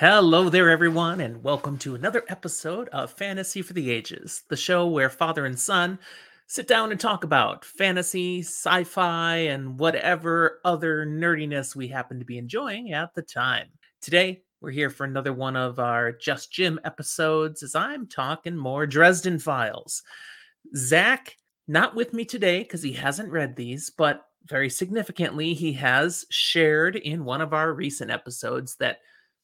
Hello there, everyone, and welcome to another episode of Fantasy for the Ages, the show where father and son sit down and talk about fantasy, sci fi, and whatever other nerdiness we happen to be enjoying at the time. Today, we're here for another one of our Just Jim episodes as I'm talking more Dresden Files. Zach, not with me today because he hasn't read these, but very significantly, he has shared in one of our recent episodes that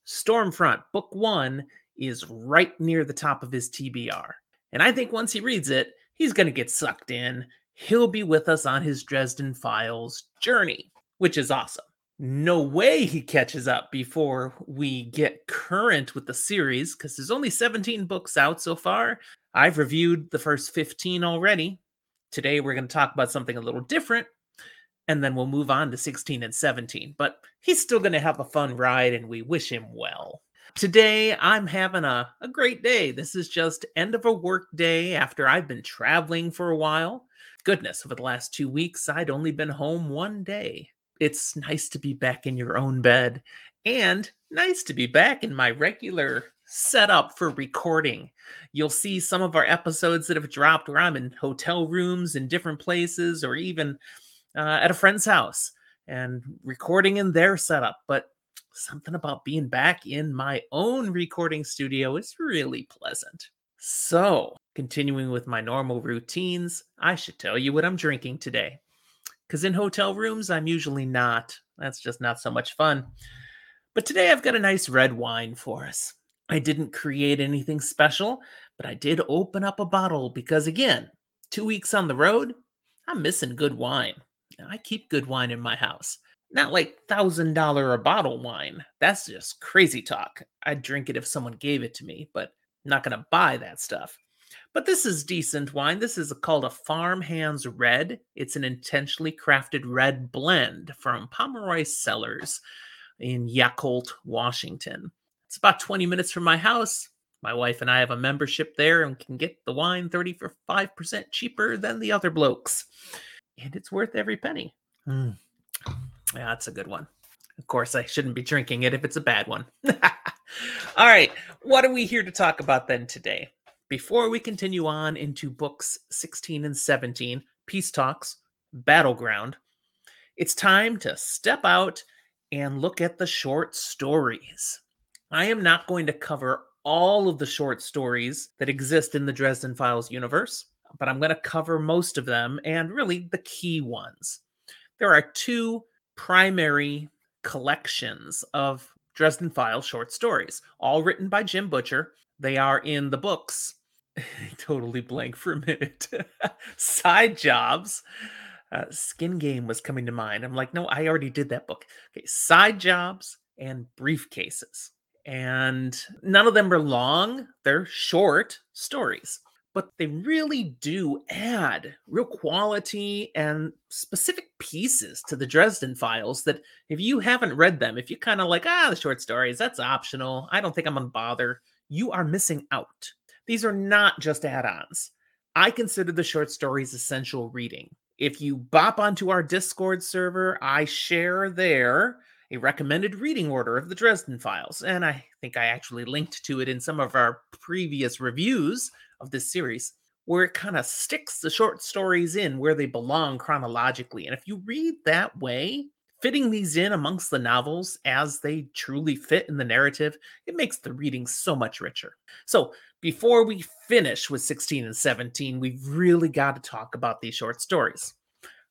Stormfront Book One is right near the top of his TBR. And I think once he reads it, he's going to get sucked in. He'll be with us on his Dresden Files journey, which is awesome. No way he catches up before we get current with the series because there's only 17 books out so far. I've reviewed the first 15 already. Today, we're going to talk about something a little different and then we'll move on to 16 and 17. But he's still going to have a fun ride, and we wish him well. Today, I'm having a, a great day. This is just end of a work day after I've been traveling for a while. Goodness, over the last two weeks, I'd only been home one day. It's nice to be back in your own bed and nice to be back in my regular setup for recording. You'll see some of our episodes that have dropped where I'm in hotel rooms in different places or even uh, at a friend's house and recording in their setup. But something about being back in my own recording studio is really pleasant. So, continuing with my normal routines, I should tell you what I'm drinking today. Because in hotel rooms, I'm usually not. That's just not so much fun. But today I've got a nice red wine for us. I didn't create anything special, but I did open up a bottle because, again, two weeks on the road, I'm missing good wine. I keep good wine in my house. Not like thousand dollar a bottle wine. That's just crazy talk. I'd drink it if someone gave it to me, but I'm not gonna buy that stuff. But this is decent wine. This is called a Farm Hands Red. It's an intentionally crafted red blend from Pomeroy Cellars in Yacolt, Washington. It's about 20 minutes from my house. My wife and I have a membership there and can get the wine 35% cheaper than the other blokes and it's worth every penny. Mm. Yeah, that's a good one. Of course, I shouldn't be drinking it if it's a bad one. All right, what are we here to talk about then today? Before we continue on into books 16 and 17, Peace Talks, Battleground, it's time to step out and look at the short stories. I am not going to cover all of the short stories that exist in the Dresden Files universe but I'm going to cover most of them and really the key ones. There are two primary collections of Dresden Files short stories, all written by Jim Butcher. They are in the books. totally blank for a minute. Side jobs. Uh, Skin Game was coming to mind. I'm like, no, I already did that book. Okay, side jobs and briefcases. And none of them are long, they're short stories but they really do add real quality and specific pieces to the Dresden files that if you haven't read them, if you kind of like, ah, the short stories, that's optional. I don't think I'm going to bother. You are missing out. These are not just add ons. I consider the short stories essential reading. If you bop onto our Discord server, I share there a recommended reading order of the Dresden Files. And I think I actually linked to it in some of our previous reviews of this series where it kind of sticks the short stories in where they belong chronologically. And if you read that way, fitting these in amongst the novels as they truly fit in the narrative, it makes the reading so much richer. So, before we finish with 16 and 17, we've really got to talk about these short stories.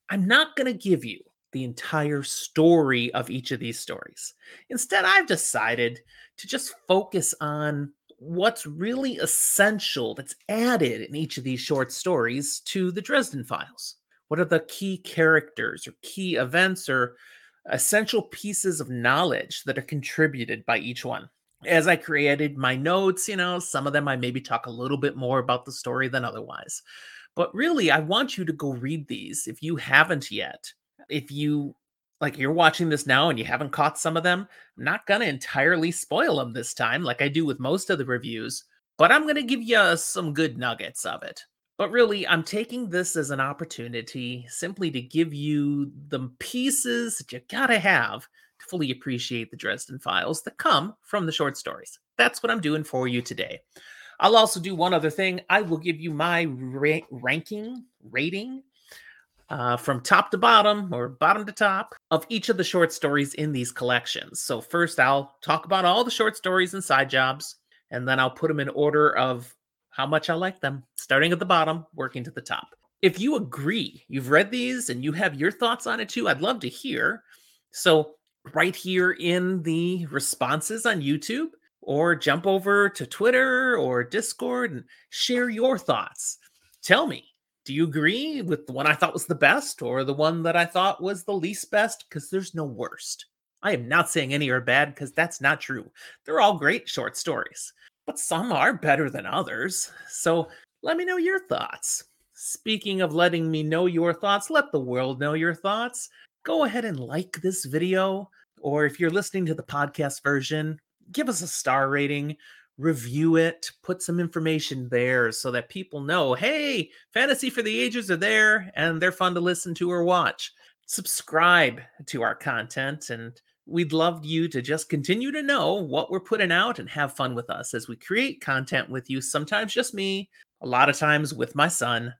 I'm not going to give you the entire story of each of these stories. Instead, I've decided to just focus on what's really essential that's added in each of these short stories to the Dresden Files. What are the key characters or key events or essential pieces of knowledge that are contributed by each one? As I created my notes, you know, some of them I maybe talk a little bit more about the story than otherwise. But really, I want you to go read these if you haven't yet. If you like you're watching this now and you haven't caught some of them, I'm not going to entirely spoil them this time like I do with most of the reviews, but I'm going to give you some good nuggets of it. But really, I'm taking this as an opportunity simply to give you the pieces that you got to have to fully appreciate the Dresden Files that come from the short stories. That's what I'm doing for you today. I'll also do one other thing. I will give you my ra- ranking, rating uh, from top to bottom or bottom to top of each of the short stories in these collections. So, first, I'll talk about all the short stories and side jobs, and then I'll put them in order of how much I like them, starting at the bottom, working to the top. If you agree, you've read these and you have your thoughts on it too, I'd love to hear. So, right here in the responses on YouTube, or jump over to Twitter or Discord and share your thoughts. Tell me, do you agree with the one I thought was the best or the one that I thought was the least best? Because there's no worst. I am not saying any are bad because that's not true. They're all great short stories, but some are better than others. So let me know your thoughts. Speaking of letting me know your thoughts, let the world know your thoughts. Go ahead and like this video, or if you're listening to the podcast version, give us a star rating, review it, put some information there so that people know hey, Fantasy for the Ages are there and they're fun to listen to or watch. Subscribe to our content, and we'd love you to just continue to know what we're putting out and have fun with us as we create content with you. Sometimes just me, a lot of times with my son,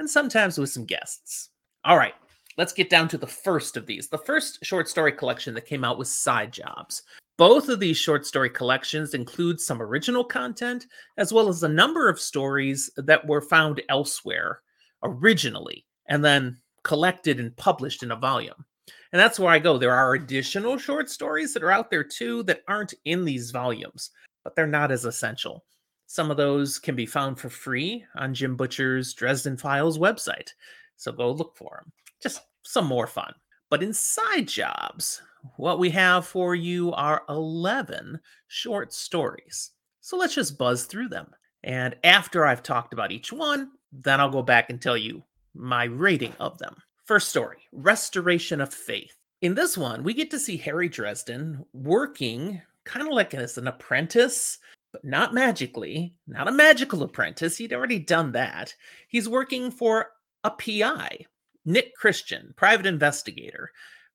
and sometimes with some guests. All right, let's get down to the first of these. The first short story collection that came out was Side Jobs. Both of these short story collections include some original content, as well as a number of stories that were found elsewhere originally and then collected and published in a volume. And that's where I go. There are additional short stories that are out there too that aren't in these volumes, but they're not as essential. Some of those can be found for free on Jim Butcher's Dresden Files website. So go look for them. Just some more fun. But in side jobs, what we have for you are 11 short stories. So let's just buzz through them. And after I've talked about each one, then I'll go back and tell you my rating of them. First story Restoration of Faith. In this one, we get to see Harry Dresden working kind of like as an apprentice, but not magically, not a magical apprentice. He'd already done that. He's working for a PI, Nick Christian, private investigator,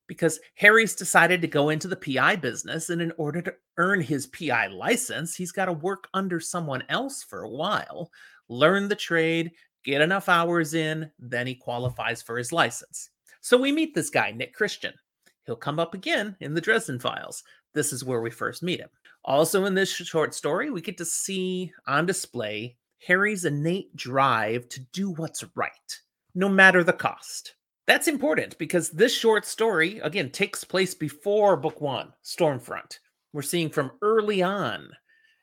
because Harry's decided to go into the PI business. And in order to earn his PI license, he's got to work under someone else for a while, learn the trade, get enough hours in, then he qualifies for his license. So we meet this guy, Nick Christian. He'll come up again in the Dresden Files. This is where we first meet him. Also, in this short story, we get to see on display Harry's innate drive to do what's right, no matter the cost. That's important because this short story, again, takes place before book one, Stormfront. We're seeing from early on,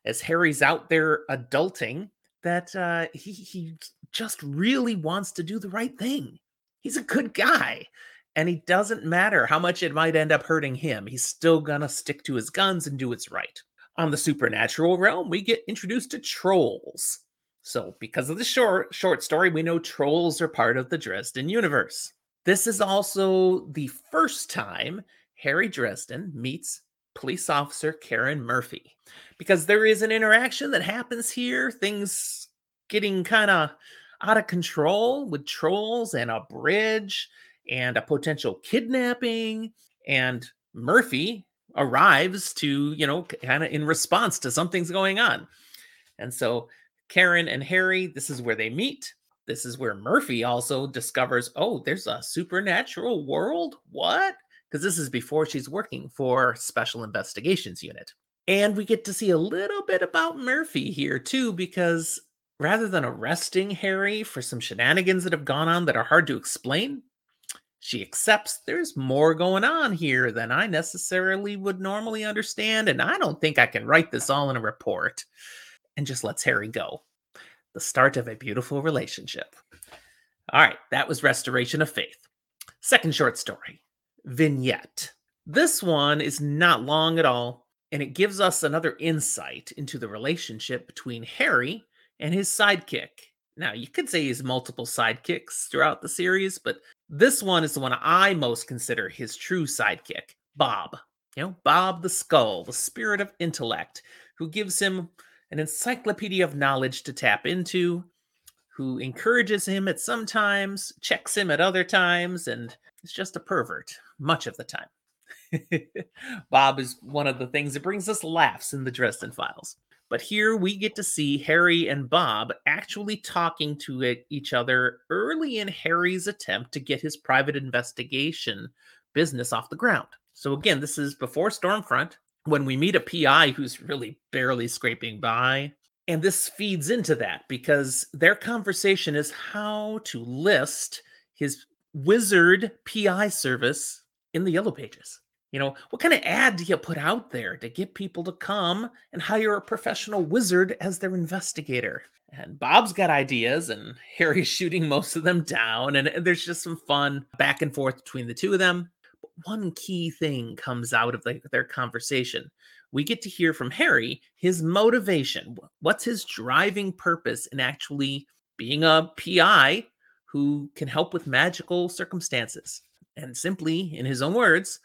as Harry's out there adulting, that uh, he, he just really wants to do the right thing. He's a good guy. And he doesn't matter how much it might end up hurting him, he's still gonna stick to his guns and do what's right. On the supernatural realm, we get introduced to trolls. So, because of the short short story, we know trolls are part of the Dresden universe. This is also the first time Harry Dresden meets police officer Karen Murphy because there is an interaction that happens here, things getting kind of out of control with trolls and a bridge and a potential kidnapping and Murphy arrives to, you know, kind of in response to something's going on. And so Karen and Harry, this is where they meet. This is where Murphy also discovers, oh, there's a supernatural world. What? Because this is before she's working for Special Investigations Unit. And we get to see a little bit about Murphy here too, because rather than arresting Harry for some shenanigans that have gone on that are hard to explain, she accepts there's more going on here than I necessarily would normally understand, and I don't think I can write this all in a report, and just lets Harry go the start of a beautiful relationship. All right, that was Restoration of Faith. Second short story, Vignette. This one is not long at all, and it gives us another insight into the relationship between Harry and his sidekick. Now, you could say he's multiple sidekicks throughout the series, but this one is the one I most consider his true sidekick, Bob. You know, Bob the Skull, the spirit of intellect, who gives him an encyclopedia of knowledge to tap into, who encourages him at some times, checks him at other times, and is just a pervert much of the time. Bob is one of the things that brings us laughs in the Dresden Files. But here we get to see Harry and Bob actually talking to each other early in Harry's attempt to get his private investigation business off the ground. So, again, this is before Stormfront when we meet a PI who's really barely scraping by. And this feeds into that because their conversation is how to list his wizard PI service in the Yellow Pages. You know, what kind of ad do you put out there to get people to come and hire a professional wizard as their investigator? And Bob's got ideas, and Harry's shooting most of them down. And there's just some fun back and forth between the two of them. One key thing comes out of the, their conversation. We get to hear from Harry his motivation. What's his driving purpose in actually being a PI who can help with magical circumstances? And simply, in his own words,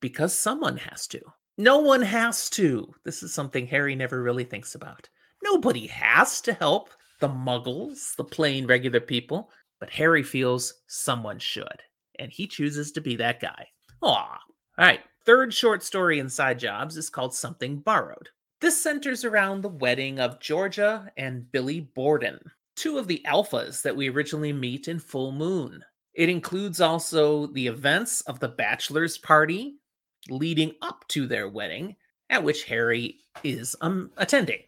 because someone has to. No one has to. This is something Harry never really thinks about. Nobody has to help the muggles, the plain regular people, but Harry feels someone should, and he chooses to be that guy. Aw. All right, third short story in Side Jobs is called Something Borrowed. This centers around the wedding of Georgia and Billy Borden, two of the alphas that we originally meet in Full Moon. It includes also the events of the bachelor's party leading up to their wedding, at which Harry is um, attending.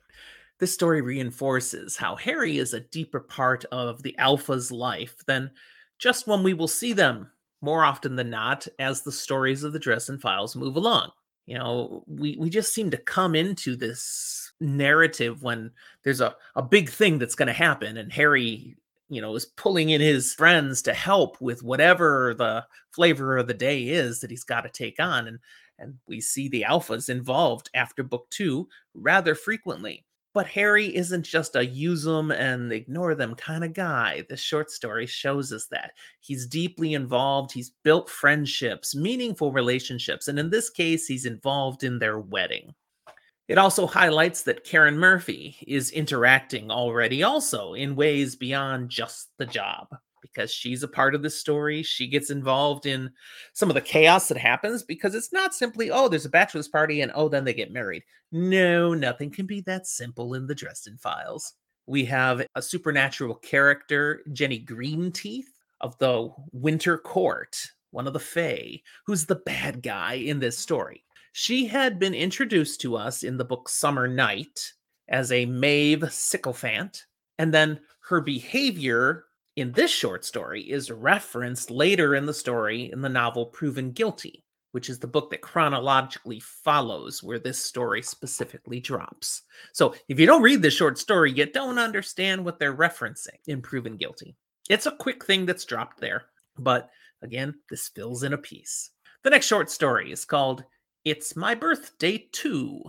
This story reinforces how Harry is a deeper part of the Alpha's life than just when we will see them more often than not as the stories of the Dresden Files move along. You know, we, we just seem to come into this narrative when there's a, a big thing that's going to happen, and Harry you know, is pulling in his friends to help with whatever the flavor of the day is that he's got to take on. And and we see the alphas involved after book two rather frequently. But Harry isn't just a use them and ignore them kind of guy. This short story shows us that. He's deeply involved. He's built friendships, meaningful relationships. And in this case, he's involved in their wedding. It also highlights that Karen Murphy is interacting already, also in ways beyond just the job, because she's a part of the story. She gets involved in some of the chaos that happens because it's not simply, oh, there's a bachelor's party and oh, then they get married. No, nothing can be that simple in the Dresden Files. We have a supernatural character, Jenny Greenteeth of the Winter Court, one of the Fae, who's the bad guy in this story. She had been introduced to us in the book Summer Night as a Maeve sycophant, and then her behavior in this short story is referenced later in the story in the novel Proven Guilty, which is the book that chronologically follows where this story specifically drops. So if you don't read the short story, you don't understand what they're referencing in Proven Guilty. It's a quick thing that's dropped there, but again, this fills in a piece. The next short story is called it's My Birthday Too.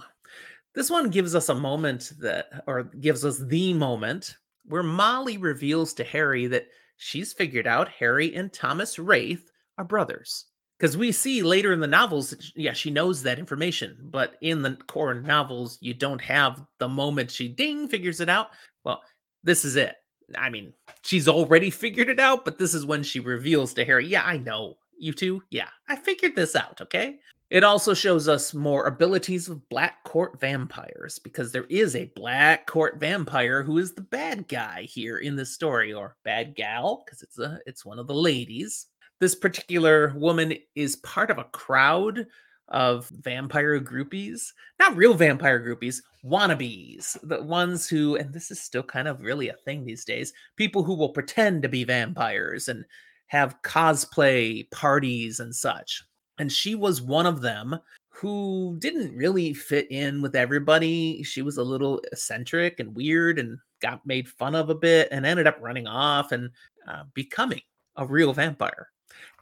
This one gives us a moment that, or gives us the moment where Molly reveals to Harry that she's figured out Harry and Thomas Raith are brothers. Because we see later in the novels, yeah, she knows that information, but in the core novels, you don't have the moment she ding figures it out. Well, this is it. I mean, she's already figured it out, but this is when she reveals to Harry, yeah, I know. You two, yeah, I figured this out, okay? It also shows us more abilities of Black Court vampires because there is a Black Court vampire who is the bad guy here in this story, or bad gal because it's a it's one of the ladies. This particular woman is part of a crowd of vampire groupies, not real vampire groupies, wannabes, the ones who, and this is still kind of really a thing these days, people who will pretend to be vampires and have cosplay parties and such and she was one of them who didn't really fit in with everybody. She was a little eccentric and weird and got made fun of a bit and ended up running off and uh, becoming a real vampire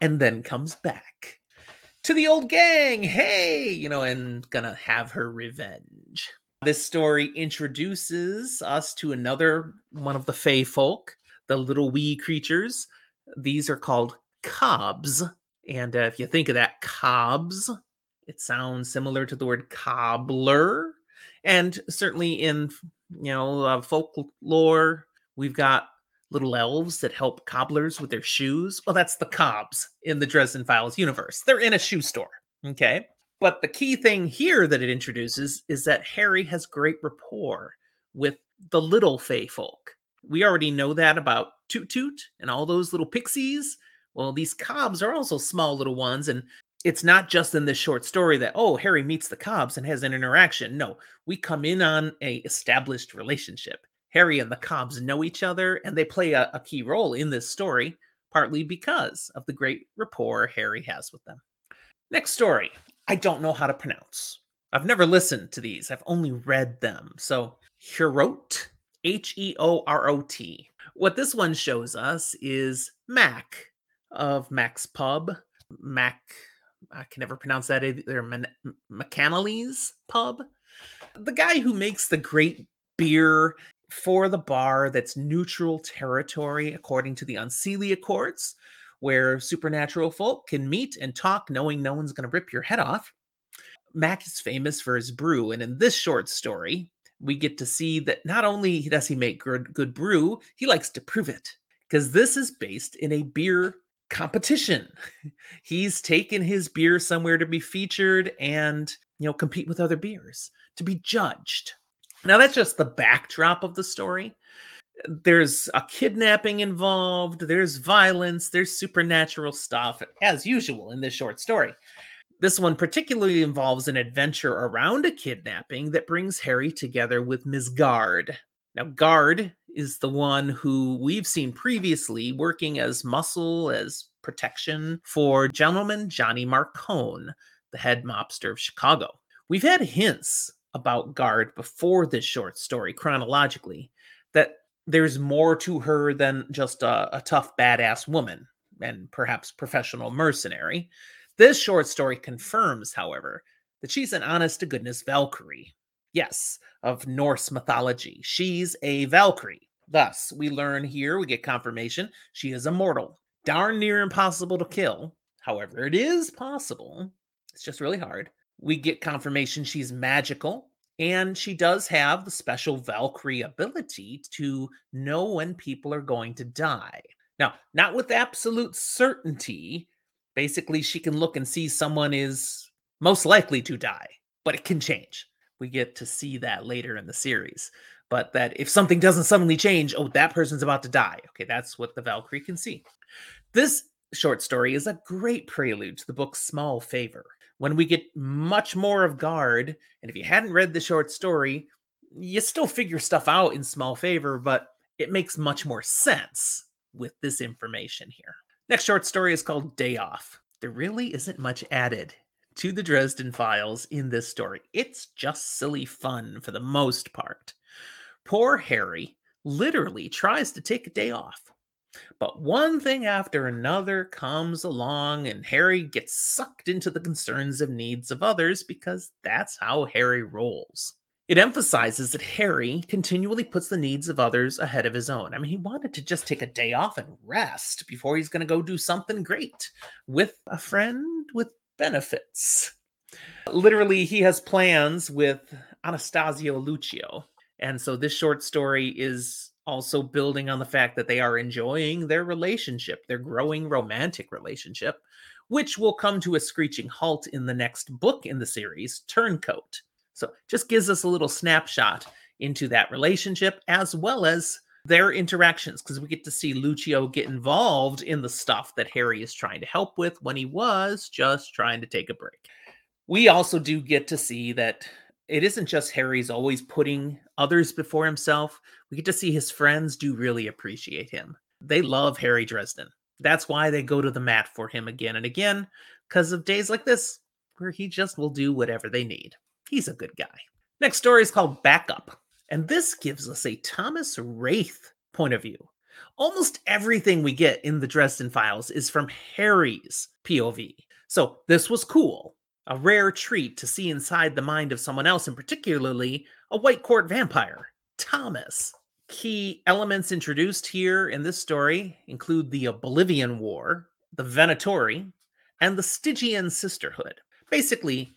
and then comes back to the old gang. Hey, you know, and gonna have her revenge. This story introduces us to another one of the Fey folk, the little wee creatures. These are called cobs and uh, if you think of that, cobs, it sounds similar to the word cobbler. And certainly in, you know, uh, folklore, we've got little elves that help cobblers with their shoes. Well, that's the cobs in the Dresden Files universe. They're in a shoe store. Okay. But the key thing here that it introduces is that Harry has great rapport with the little Fey folk. We already know that about Toot Toot and all those little pixies. Well, these cobs are also small little ones, and it's not just in this short story that oh Harry meets the Cobbs and has an interaction. No, we come in on a established relationship. Harry and the Cobbs know each other, and they play a, a key role in this story, partly because of the great rapport Harry has with them. Next story, I don't know how to pronounce. I've never listened to these. I've only read them. So Heorot, H E O R O T. What this one shows us is Mac of Mac's Pub. Mac, I can never pronounce that either. Man- McAnally's Pub. The guy who makes the great beer for the bar that's neutral territory according to the Unseelie Accords, where supernatural folk can meet and talk knowing no one's going to rip your head off. Mac is famous for his brew, and in this short story, we get to see that not only does he make good, good brew, he likes to prove it because this is based in a beer competition. He's taken his beer somewhere to be featured and, you know, compete with other beers to be judged. Now that's just the backdrop of the story. There's a kidnapping involved, there's violence, there's supernatural stuff as usual in this short story. This one particularly involves an adventure around a kidnapping that brings Harry together with Ms. Gard. Now, Gard is the one who we've seen previously working as muscle, as protection for gentleman Johnny Marcone, the head mobster of Chicago. We've had hints about Gard before this short story chronologically that there's more to her than just a, a tough badass woman and perhaps professional mercenary. This short story confirms, however, that she's an honest to goodness Valkyrie. Yes, of Norse mythology. She's a Valkyrie. Thus, we learn here, we get confirmation, she is immortal. Darn near impossible to kill. However, it is possible. It's just really hard. We get confirmation she's magical, and she does have the special Valkyrie ability to know when people are going to die. Now, not with absolute certainty, basically she can look and see someone is most likely to die, but it can change. We get to see that later in the series. But that if something doesn't suddenly change, oh, that person's about to die. Okay, that's what the Valkyrie can see. This short story is a great prelude to the book Small Favor. When we get much more of Gard, and if you hadn't read the short story, you still figure stuff out in Small Favor, but it makes much more sense with this information here. Next short story is called Day Off. There really isn't much added to the Dresden Files in this story. It's just silly fun for the most part. Poor Harry literally tries to take a day off. But one thing after another comes along, and Harry gets sucked into the concerns and needs of others because that's how Harry rolls. It emphasizes that Harry continually puts the needs of others ahead of his own. I mean, he wanted to just take a day off and rest before he's going to go do something great with a friend with benefits. Literally, he has plans with Anastasia Luccio. And so this short story is also building on the fact that they are enjoying their relationship, their growing romantic relationship, which will come to a screeching halt in the next book in the series, Turncoat. So just gives us a little snapshot into that relationship as well as their interactions because we get to see Luccio get involved in the stuff that Harry is trying to help with when he was just trying to take a break. We also do get to see that it isn't just Harry's always putting others before himself. We get to see his friends do really appreciate him. They love Harry Dresden. That's why they go to the mat for him again and again because of days like this where he just will do whatever they need. He's a good guy. Next story is called Backup, and this gives us a Thomas Raith point of view. Almost everything we get in the Dresden Files is from Harry's POV. So this was cool. A rare treat to see inside the mind of someone else, and particularly a White Court vampire, Thomas. Key elements introduced here in this story include the Oblivion War, the Venatori, and the Stygian Sisterhood. Basically,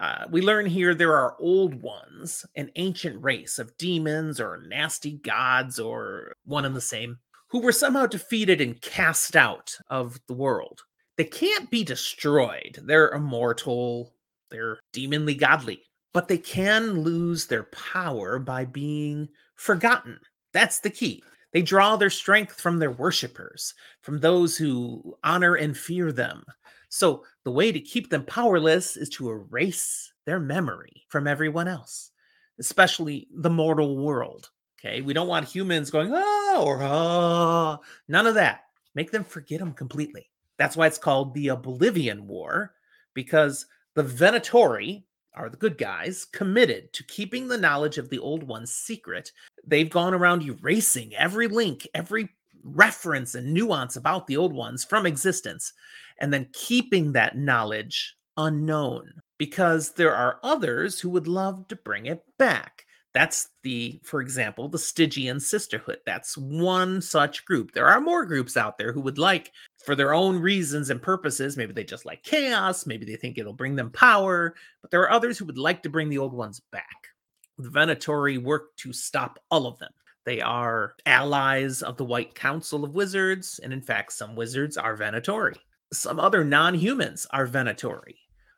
uh, we learn here there are old ones, an ancient race of demons or nasty gods or one and the same, who were somehow defeated and cast out of the world. They can't be destroyed. They're immortal, they're demonly godly, but they can lose their power by being forgotten. That's the key. They draw their strength from their worshippers, from those who honor and fear them. So, the way to keep them powerless is to erase their memory from everyone else, especially the mortal world. Okay, we don't want humans going, oh, or oh, none of that. Make them forget them completely. That's why it's called the Oblivion War, because the Venatori are the good guys committed to keeping the knowledge of the old ones secret. They've gone around erasing every link, every reference and nuance about the old ones from existence, and then keeping that knowledge unknown because there are others who would love to bring it back. That's the, for example, the Stygian Sisterhood. That's one such group. There are more groups out there who would like, for their own reasons and purposes, maybe they just like chaos, maybe they think it'll bring them power, but there are others who would like to bring the old ones back. The Venatori work to stop all of them. They are allies of the White Council of Wizards, and in fact, some wizards are Venatori. Some other non humans are Venatori.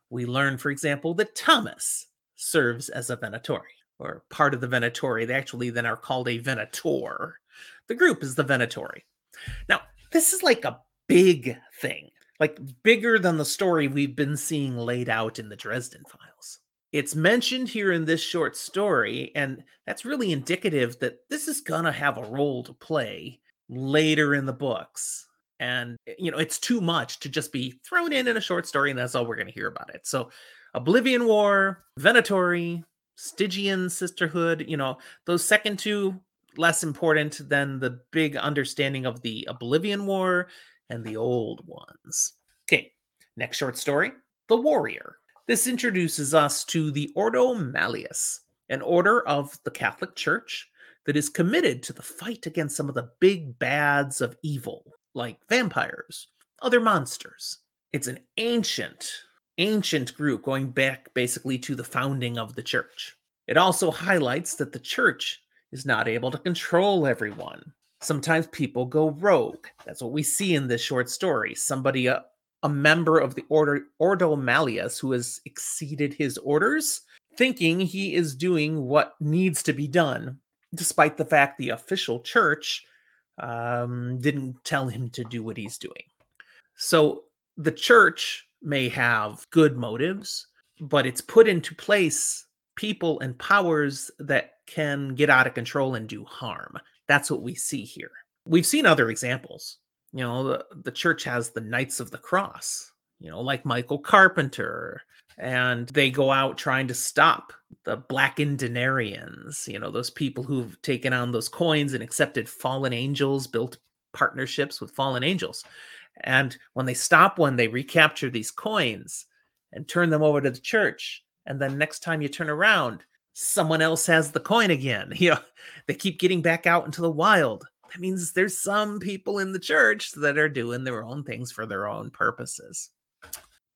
We learn, for example, that Thomas serves as a Venatori or part of the Venatori. They actually then are called a Venator. The group is the Venatori. Now, this is like a big thing, like bigger than the story we've been seeing laid out in the Dresden files. It's mentioned here in this short story, and that's really indicative that this is going to have a role to play later in the books. And, eh, you know, it's too much to just be thrown in in a short story, and that's all we're going to hear about it. So, Oblivion War, Venatori, Stygian sisterhood, you know, those second two less important than the big understanding of the Oblivion War and the old ones. Okay, next short story The Warrior. This introduces us to the Ordo Malleus, an order of the Catholic Church that is committed to the fight against some of the big bads of evil, like vampires, other monsters. It's an ancient ancient group going back basically to the founding of the church. It also highlights that the church is not able to control everyone. Sometimes people go rogue. That's what we see in this short story. Somebody, uh, a, member of the order Ordo Malleus, who has exceeded his orders, thinking he is doing what needs to be done, despite the fact the official church um, didn't tell him to do what he's doing. So the church may have good motives, but it's put into place people and powers that can get out of control and do harm. That's what we see here. We've seen other examples. You know, the, the church has the Knights of the Cross, you know, like Michael Carpenter, and they go out trying to stop the blackened denarians, you know, those people who've taken on those coins and accepted fallen angels, built partnerships with fallen angels. And when they stop one, they recapture these coins and turn them over to the church. And then next time you turn around, someone else has the coin again. You know, they keep getting back out into the wild. That means there's some people in the church that are doing their own things for their own purposes.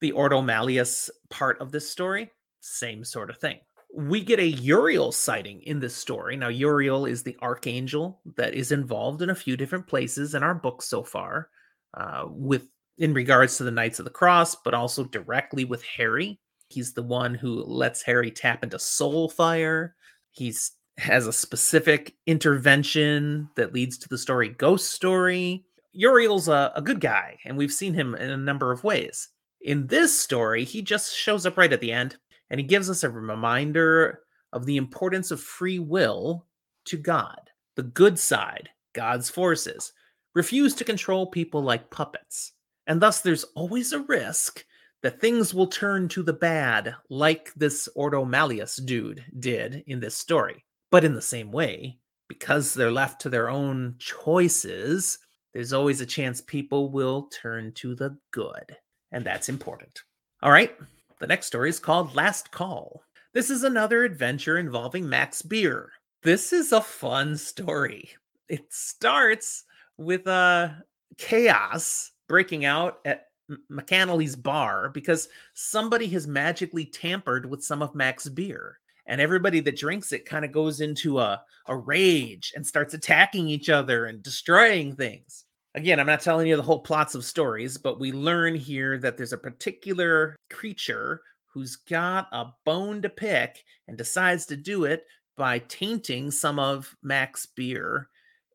The Ordo Malleus part of this story, same sort of thing. We get a Uriel sighting in this story. Now, Uriel is the archangel that is involved in a few different places in our book so far uh, with in regards to the Knights of the Cross, but also directly with Harry. He's the one who lets Harry tap into soul fire. He's has a specific intervention that leads to the story Ghost Story. Uriel's a, a good guy, and we've seen him in a number of ways. In this story, he just shows up right at the end and he gives us a reminder of the importance of free will to God, the good side, God's forces, refuse to control people like puppets. And thus, there's always a risk that things will turn to the bad, like this Ordo Malleus dude did in this story. But in the same way, because they're left to their own choices, there's always a chance people will turn to the good. And that's important. All right, the next story is called Last Call. This is another adventure involving Mac's Beer. This is a fun story. It starts with uh chaos breaking out at McAnally's bar because somebody has magically tampered with some of Mac's beer. And everybody that drinks it kind of goes into a, a rage and starts attacking each other and destroying things. Again, I'm not telling you the whole plots of stories, but we learn here that there's a particular creature who's got a bone to pick and decides to do it by tainting some of Mac's beer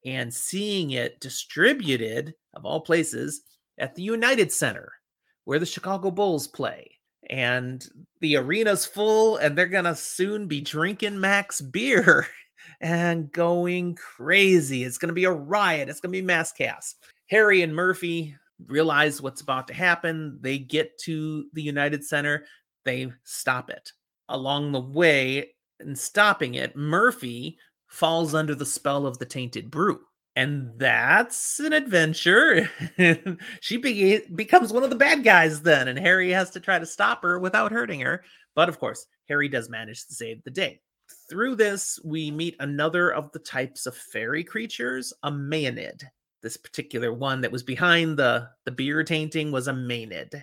and seeing it distributed, of all places, at the United Center, where the Chicago Bulls play. And the arena's full, and they're to soon be drinking Mac's beer and going crazy. It's to be a riot. It's to be mass chaos. Harry and Murphy realize what's about to happen. They get to the United Center, they stop it. Along the way, in stopping it, Murphy falls under the spell of the tainted brew. And that's an adventure. she be- becomes one of the bad guys then, and Harry has to try to stop her without hurting her. But of course, Harry does manage to save the day. Through this, we meet another of the types of fairy creatures, a Maenad. This particular one that was behind the, the beer tainting was a Maenad.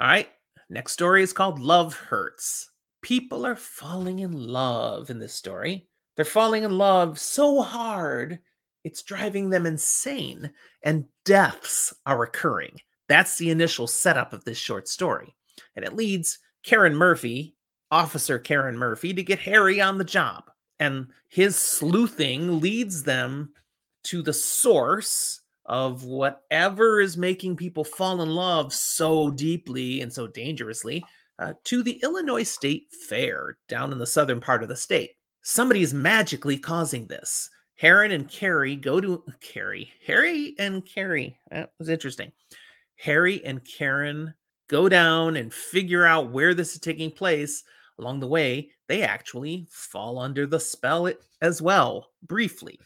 All right, next story is called Love Hurts. People are falling in love in this story. They're falling in love so hard, it's driving them insane, and deaths are occurring. That's the initial setup of this short story. And it leads Karen Murphy, Officer Karen Murphy to get Harry on the job. And his sleuthing leads them to the source of whatever is making people fall in love so deeply and so dangerously uh, to the Illinois State Fair down in the southern part of the state. Somebody is magically causing this. Heron and Carrie go to Carrie. Harry and Carrie. That was interesting. Harry and Karen go down and figure out where this is taking place along the way, they actually fall under the spell as well, briefly.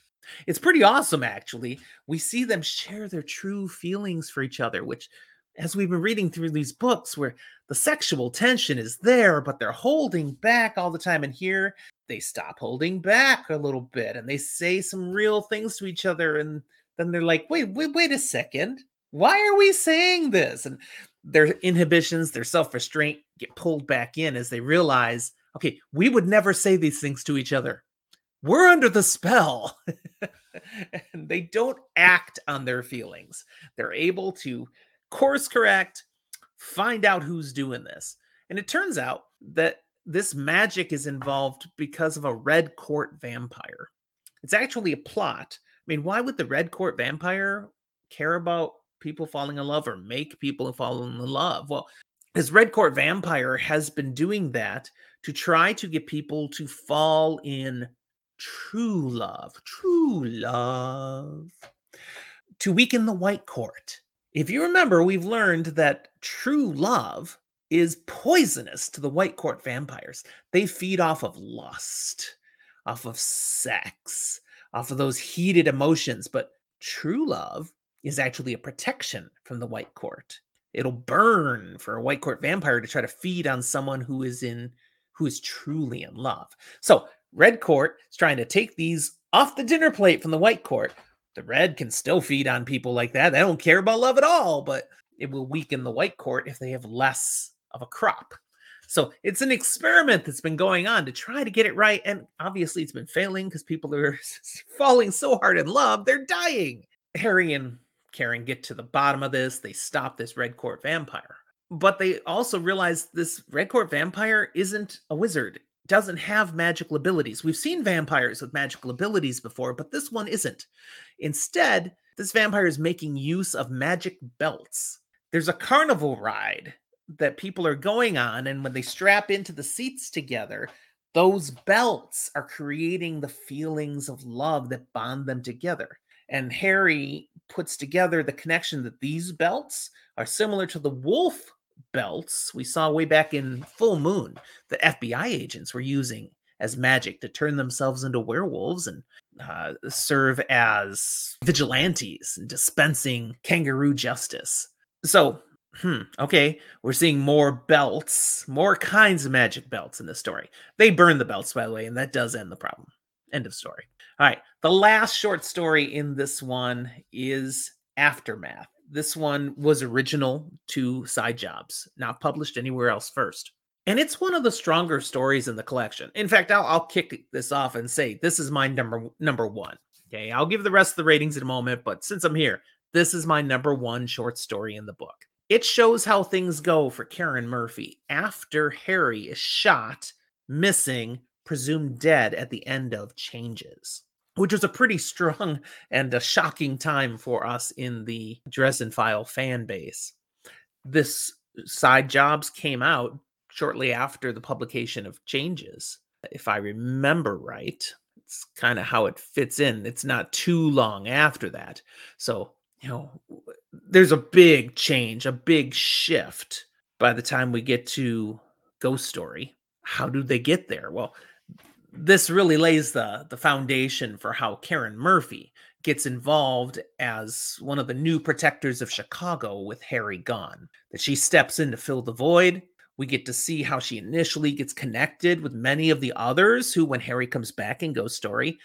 It's pretty awesome, actually. We see them share their true feelings for each other, which, as we've been reading through these books, where the sexual tension is there, but they're holding back all the time. And here they stop holding back a little bit and they say some real things to each other. And then they're like, wait, wait, wait a second. Why are we saying this? And their inhibitions, their self restraint get pulled back in as they realize, okay, we would never say these things to each other. We're under the spell. and they don't act on their feelings. They're able to course correct, find out who's doing this. And it turns out that this magic is involved because of a red court vampire. It's actually a plot. I mean, why would the red court vampire care about people falling in love or make people fall in love. Well, his Red Court Vampire has been doing that to try to get people to fall in true love, true love, to weaken the White Court. If you remember, we've learned that true love is poisonous to the White Court vampires. They feed off of lust, off of sex, off of those heated emotions. But true love is actually a protection from the White Court. It'll burn for a White Court vampire to try to feed on someone who is in who is truly in love. So Red Court is trying to take these off the dinner plate from the White Court. The Red can still feed on people like that. They don't care about love at all, but it will weaken the White Court if they have less of a crop. So it's an experiment that's been going on to try to get it right. And obviously it's been failing because people are falling so hard in love, they're dying. Harry and Karen get to the bottom of this. They stop this Red Court vampire. But they also realize this Red Court vampire isn't a wizard, doesn't have magical abilities. We've seen vampires with magical abilities before, but this one isn't. Instead, this vampire is making use of magic belts. There's a carnival ride that people are going on, and when they strap into the seats together, those belts are creating the feelings of love that bond them together. And Harry puts together the connection that these belts are similar to the wolf belts we saw way back in Full Moon that FBI agents were using as magic to turn themselves into werewolves and uh, serve as vigilantes and dispensing kangaroo justice. So, hmm, okay, we're seeing more belts, more kinds of magic belts in this story. They burn the belts, by the way, and that does end the problem. End of story. All right. The last short story in this one is Aftermath. This one was original to Side Jobs, not published anywhere else first. And it's one of the stronger stories in the collection. In fact, I'll, I'll kick this off and say this is my number number one. Okay, I'll give the rest of the ratings in a moment, but since I'm here, This is my number one short story in the book. It shows how things go for Karen Murphy after Harry is shot, missing, presumed dead at the end of Changes, which was a pretty strong and a shocking time for us in the Dresden File fan base. This uh, side jobs came out shortly after the publication of Changes, if I remember right. It's kind of how it fits in. It's not too long after that. So, you know, there's a big change, a big shift by the time we get to Ghost Story. How do they get there? Well, this really lays the the foundation for how Karen Murphy gets involved as one of the new protectors of Chicago with Harry gone. That she steps in to fill the void. We get to see how she initially gets connected with many of the others who, when Harry comes back in Ghost Story,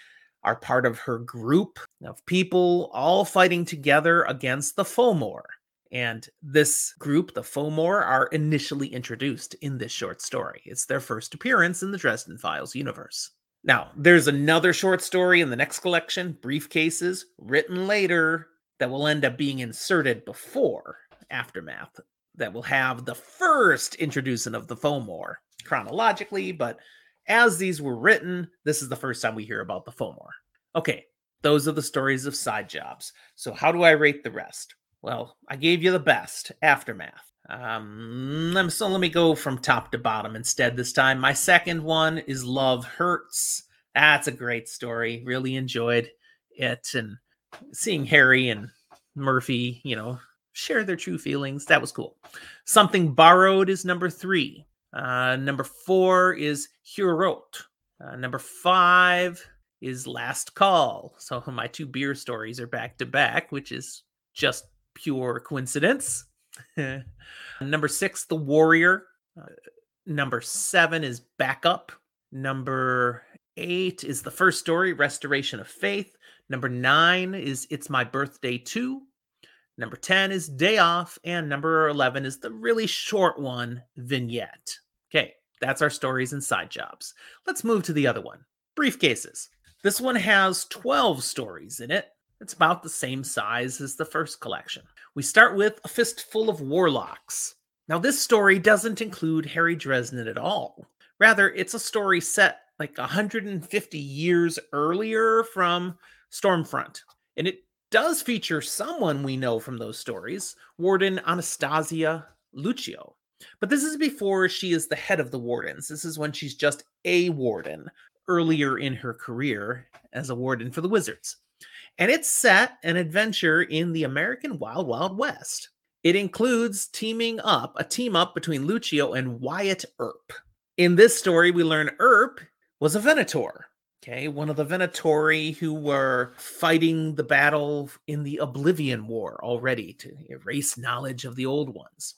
are part of her group of people all fighting together against the Fomor. And this group, the Fomor, are initially introduced in this short story. It's their first appearance in the Dresden Files universe. Now, there's another short story in the next collection, Brief Cases, written later, that will end up being inserted before Aftermath, that will have the first introduction of the Fomor chronologically, but as these were written, this is the first time we hear about the Fomor. Okay, those are the stories of side jobs. So, how do I rate the rest? Well, I gave you the best, Aftermath. Um, so let me go from top to bottom instead this time. My second one is Love Hurts. That's a great story. Really enjoyed it and seeing Harry and Murphy, you know, share their true feelings. That was cool. Something Borrowed is number three. Uh, number four is Heorot. Uh, number five is Last Call. So my two beer stories are back to back, which is just pure coincidence. number six, The Warrior. Uh, number seven is Backup. Number eight is the first story, Restoration of Faith. Number nine is It's My Birthday Too. Number 10 is Day Off. And number 11 is the really short one, Vignette. Okay, that's our stories and side jobs. Let's move to the other one Brief Cases. This one has 12 stories in it. It's about the same size as the first collection. We start with A Fistful of Warlocks. Now, this story doesn't include Harry Dresden at all. Rather, it's a story set like 150 years earlier from Stormfront. And it does feature someone we know from those stories, Warden Anastasia Luccio. But this is before she is the head of the Wardens. This is when she's just a warden earlier in her career as a warden for the Wizards and it's set an adventure in the American Wild Wild West. It includes teaming up, a team up between Luccio and Wyatt Earp. In this story, we learn Earp was a Venator, okay, one of the Venatori who were fighting the battle in the Oblivion War already to erase knowledge of the old ones.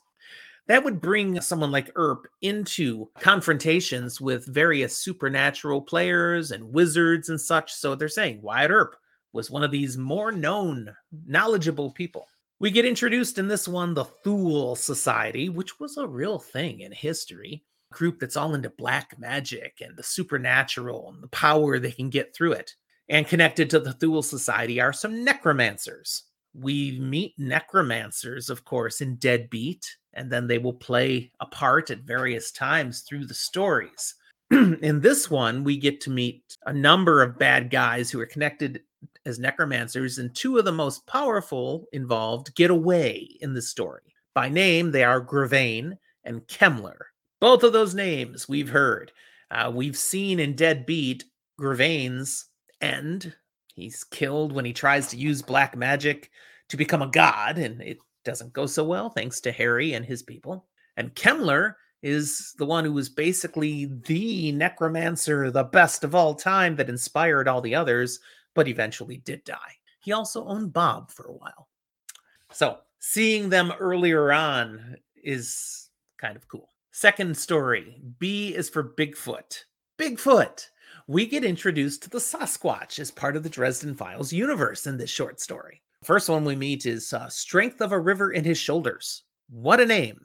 That would bring someone like Earp into confrontations with various supernatural players and wizards and such. So they're saying Wyatt Earp was one of these more known, knowledgeable people. We get introduced in this one the Thule Society, which was a real thing in history. A group that's all into black magic and the supernatural and the power they can get through it. And connected to the Thule Society are some necromancers. We meet necromancers, of course, in Deadbeat, and then they will play a part at various times through the stories. in this one, we get to meet a number of bad guys who are connected as necromancers, and two of the most powerful involved get away in the story. By name, they are Grevane and Kemmler. Both of those names we've heard. Uh, we've seen in Dead Beat Grevane's end. He's killed when he tries to use black magic to become a god, and it doesn't go so well thanks to Harry and his people. And Kemmler is the one who was basically the necromancer, the best of all time that inspired all the others but eventually did die. He also owned Bob for a while. So seeing them earlier on is kind of cool. Second story B is for Bigfoot. Bigfoot! We get introduced to the Sasquatch as part of the Dresden Files universe in this short story. First one we meet is uh, Strength of a River in His Shoulders. What a name!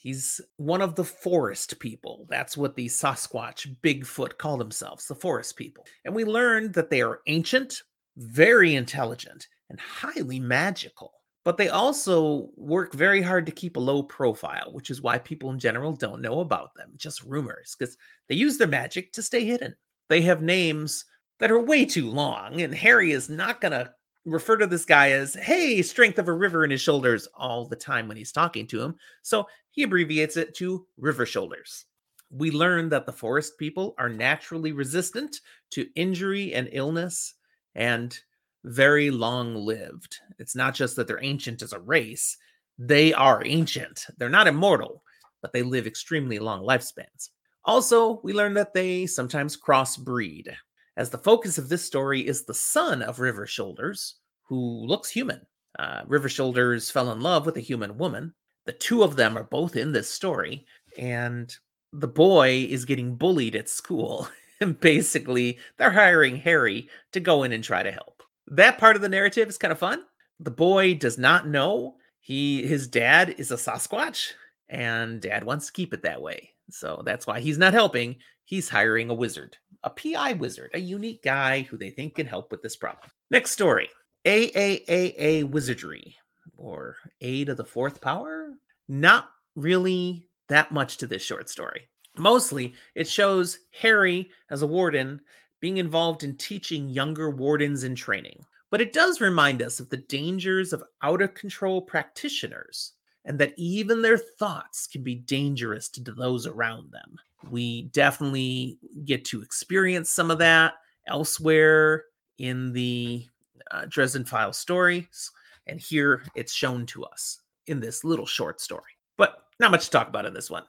He's one of the forest people. That's what the Sasquatch, Bigfoot call themselves, the forest people. And we learned that they are ancient, very intelligent, and highly magical. But they also work very hard to keep a low profile, which is why people in general don't know about them, just rumors, because they use their magic to stay hidden. They have names that are way too long, and Harry is not going to refer to this guy as, hey, strength of a river in his shoulders all the time when he's talking to him. So he abbreviates it to River Shoulders. We learn that the forest people are naturally resistant to injury and illness and very long lived. It's not just that they're ancient as a race, they are ancient. They're not immortal, but they live extremely long lifespans. Also, we learn that they sometimes crossbreed, as the focus of this story is the son of River Shoulders, who looks human. Uh, River Shoulders fell in love with a human woman. The two of them are both in this story, and the boy is getting bullied at school. and basically, they're hiring Harry to go in and try to help. That part of the narrative is kind of fun. The boy does not know he his dad is a Sasquatch, and dad wants to keep it that way. So that's why he's not helping. He's hiring a wizard, a PI wizard, a unique guy who they think can help with this problem. Next story AAAA Wizardry, or A to the fourth power. Not really that much to this short story. Mostly, it shows Harry as a warden being involved in teaching younger wardens in training. But it does remind us of the dangers of out of control practitioners and that even their thoughts can be dangerous to those around them. We definitely get to experience some of that elsewhere in the uh, Dresden Files stories, and here it's shown to us in this little short story. But not much to talk about in this one.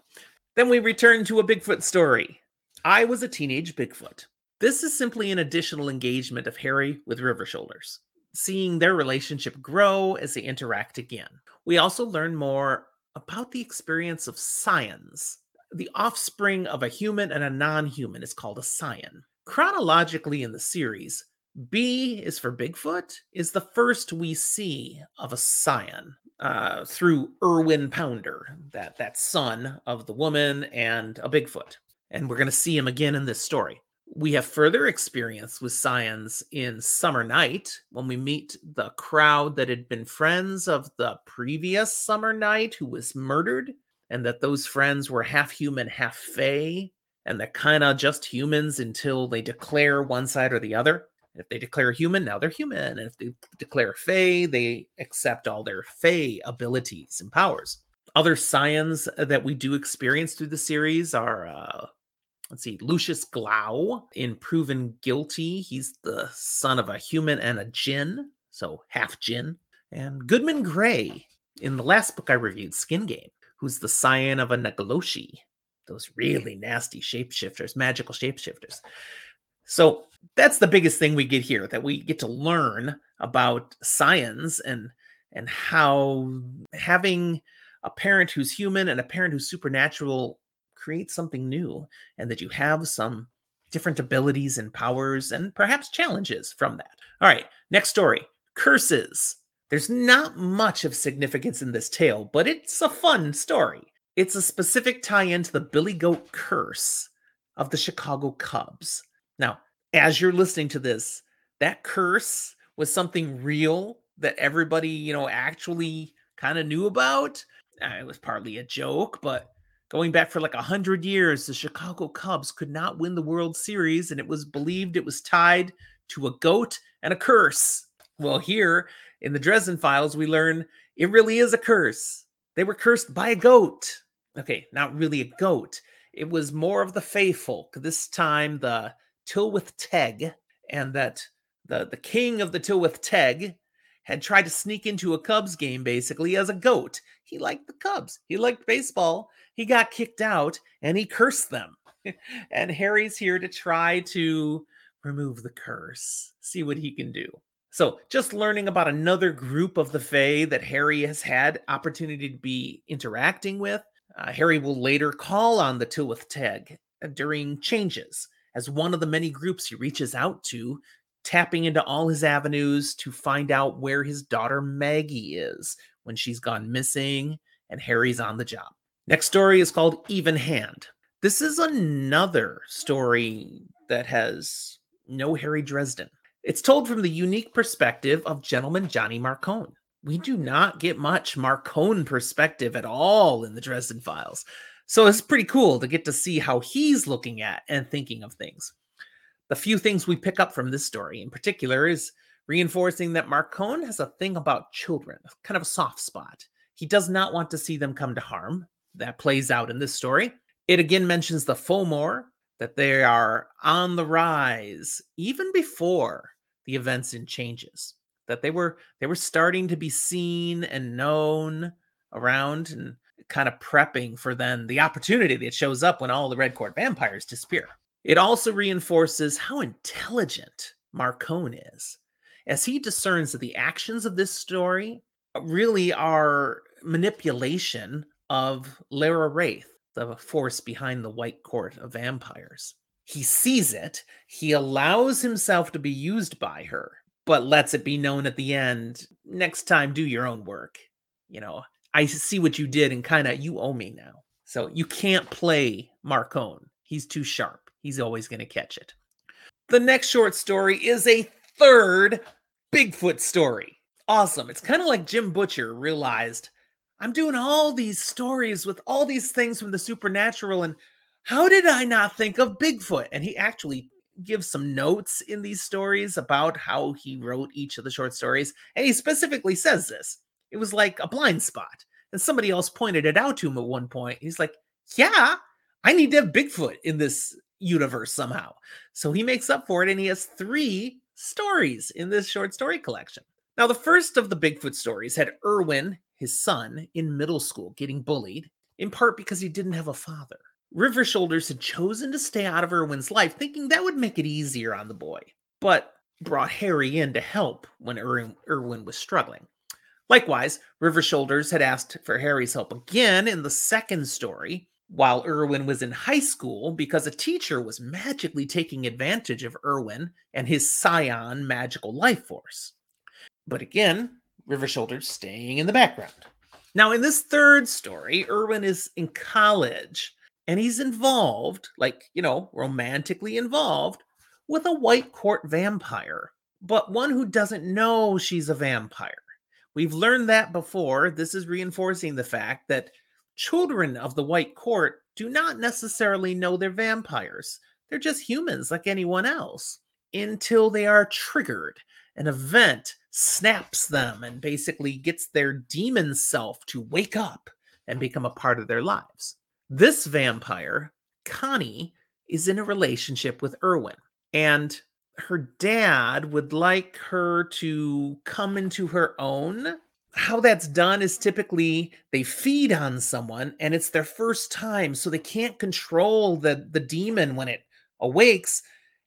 Then we return to a Bigfoot story. I was a teenage Bigfoot. This is simply an additional engagement of Harry with River Shoulders seeing their relationship grow as they interact again. We also learn more about the experience of scions. The offspring of a human and a non human is called a scion. Chronologically in the series, B is for Bigfoot, is the first we see of a scion uh, through Irwin Pounder, that, that son of the woman and a Bigfoot. And we're going to see him again in this story. We have further experience with Scions in Summer Night when we meet the crowd that had been friends of the previous Summer Night who was murdered, and that those friends were half human, half fae, and they're kind of just humans until they declare one side or the other. If they declare human, now they're human. And if they declare Fae, they accept all their Fae abilities and powers. Other scions that we do experience through the series are uh, let's see, Lucius Glau in Proven Guilty. He's the son of a human and a jinn, so half jinn. And Goodman Gray in the last book I reviewed, Skin Game, who's the scion of a naagloshii, those mm. really nasty shapeshifters, magical shapeshifters. So that's the biggest thing we get here that we get to learn about scions and and how having a parent who's human and a parent who's supernatural create something new and that you have some different abilities and powers and perhaps challenges from that. All right, next story Curses. There's not much of significance in this tale, but it's a fun story. It's a specific tie in to the Billy Goat curse of the Chicago Cubs. Now, as you're listening to this, that curse was something real that everybody, you know, actually kind of knew about. Uh, it was partly a joke, but Going back for like a hundred years, the Chicago Cubs could not win the World Series, and it was believed it was tied to a goat and a curse. Well, here in the Dresden Files, we learn it really is a curse. They were cursed by a goat. Okay, not really a goat. It was more of the faithful. This time, the Tylwyth Teg, and that the the king of the Tylwyth Teg had tried to sneak into a Cubs game basically as a goat. He liked the Cubs. He liked baseball, he got kicked out and he cursed them. and Harry's here to try to remove the curse, see what he can do. So, just learning about another group of the Fae that Harry has had opportunity to be interacting with. Uh, Harry will later call on the Tylwyth Teg uh, during changes as one of the many groups he reaches out to, tapping into all his avenues to find out where his daughter Maggie is when she's gone missing and Harry's on the job. Next story is called Even Hand. This is another story that has no Harry Dresden. It's told from the unique perspective of gentleman Johnny Marcone. We do hmm. not get much Marcone perspective at all in the Dresden Files. So it's pretty cool to get to see how he's looking at and thinking of things. The few things we pick up from this story in particular is reinforcing that Marcone has a thing about children, kind of a soft spot. He does not want to see them come to harm. That plays out in this story. It again mentions the Fomor, that they are on the rise even before the events and changes that they were they were starting to be seen and known around and kind of prepping for then the opportunity that shows up when all the red court vampires disappear. It also reinforces how intelligent marcone is as he discerns that the actions of this story really are manipulation of Lara Raith the force behind the White Court of Vampires. He sees it, he allows himself to be used by her, but lets it be known at the end next time, do your own work. You know, I see what you did and kind of you owe me now. So you can't play Marcone. He's too sharp. He's always going to catch it. The next short story is a third Bigfoot story. Awesome. It's kind of like Jim Butcher realized I'm doing all these stories with all these things from the supernatural. And how did I not think of Bigfoot? And he actually gives some notes in these stories about how he wrote each of the short stories. And he specifically says this it was like a blind spot. And somebody else pointed it out to him at one point. He's like, Yeah, I need to have Bigfoot in this universe somehow. So he makes up for it and he has three stories in this short story collection. Now, the first of the Bigfoot stories had Irwin his son, in middle school getting bullied, in part because he didn't have a father. River Shoulders had chosen to stay out of Irwin's life, thinking that would make it easier on the boy, but brought Harry in to help when er- Irwin was struggling. Likewise, River Shoulders had asked for Harry's help again in the second story while Irwin was in high school because a teacher was magically taking advantage of Irwin and his scion magical life force. But again, River Shoulders staying in the background. Now, in this third story, Irwin is in college and he's involved, like, you know, romantically involved with a white court vampire, but one who doesn't know she's a vampire. We've learned that before. This is reinforcing the fact that children of the white court do not necessarily know they're vampires. They're just humans like anyone else until they are triggered. An event snaps them and basically gets their demon self to wake up and become a part of their lives. This vampire, Connie, is in a relationship with Irwin, and her dad would like her to come into her own. How that's done is typically they feed on someone and it's their first time, so they can't control the, the demon when it awakes,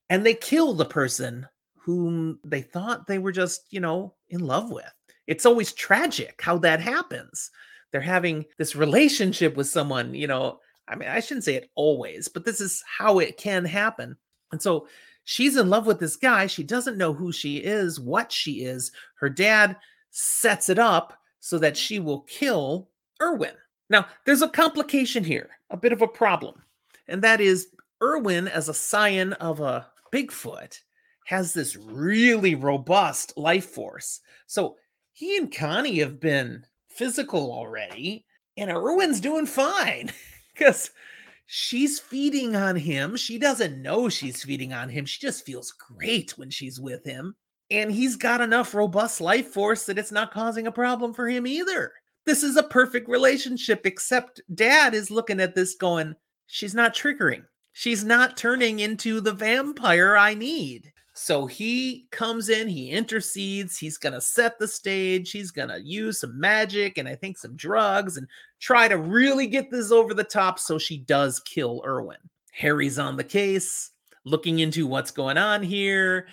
and they kill the person whom they thought they were just, you know, in love with. It's always tragic how that happens. They're having this relationship with someone, you know, I mean, I shouldn't say it always, but this is how it can happen. And so she's in love with this guy. She doesn't know who she is, what she is. Her dad sets it up so that she will kill Irwin. Now, there's a complication here, a bit of a problem. And that is Irwin, as a scion of a Bigfoot, has this really robust life force. So he and Connie have been physical already, and Irwin's doing fine because she's feeding on him. She doesn't know she's feeding on him. She just feels great when she's with him. And he's got enough robust life force that it's not causing a problem for him either. This is a perfect relationship, except dad is looking at this going, she's not triggering. She's not turning into the vampire I need. So he comes in, he intercedes, he's going to set the stage, he's going to use some magic and I think some drugs and try to really get this over the top so she does kill Irwin. Harry's on the case, looking into what's going on here,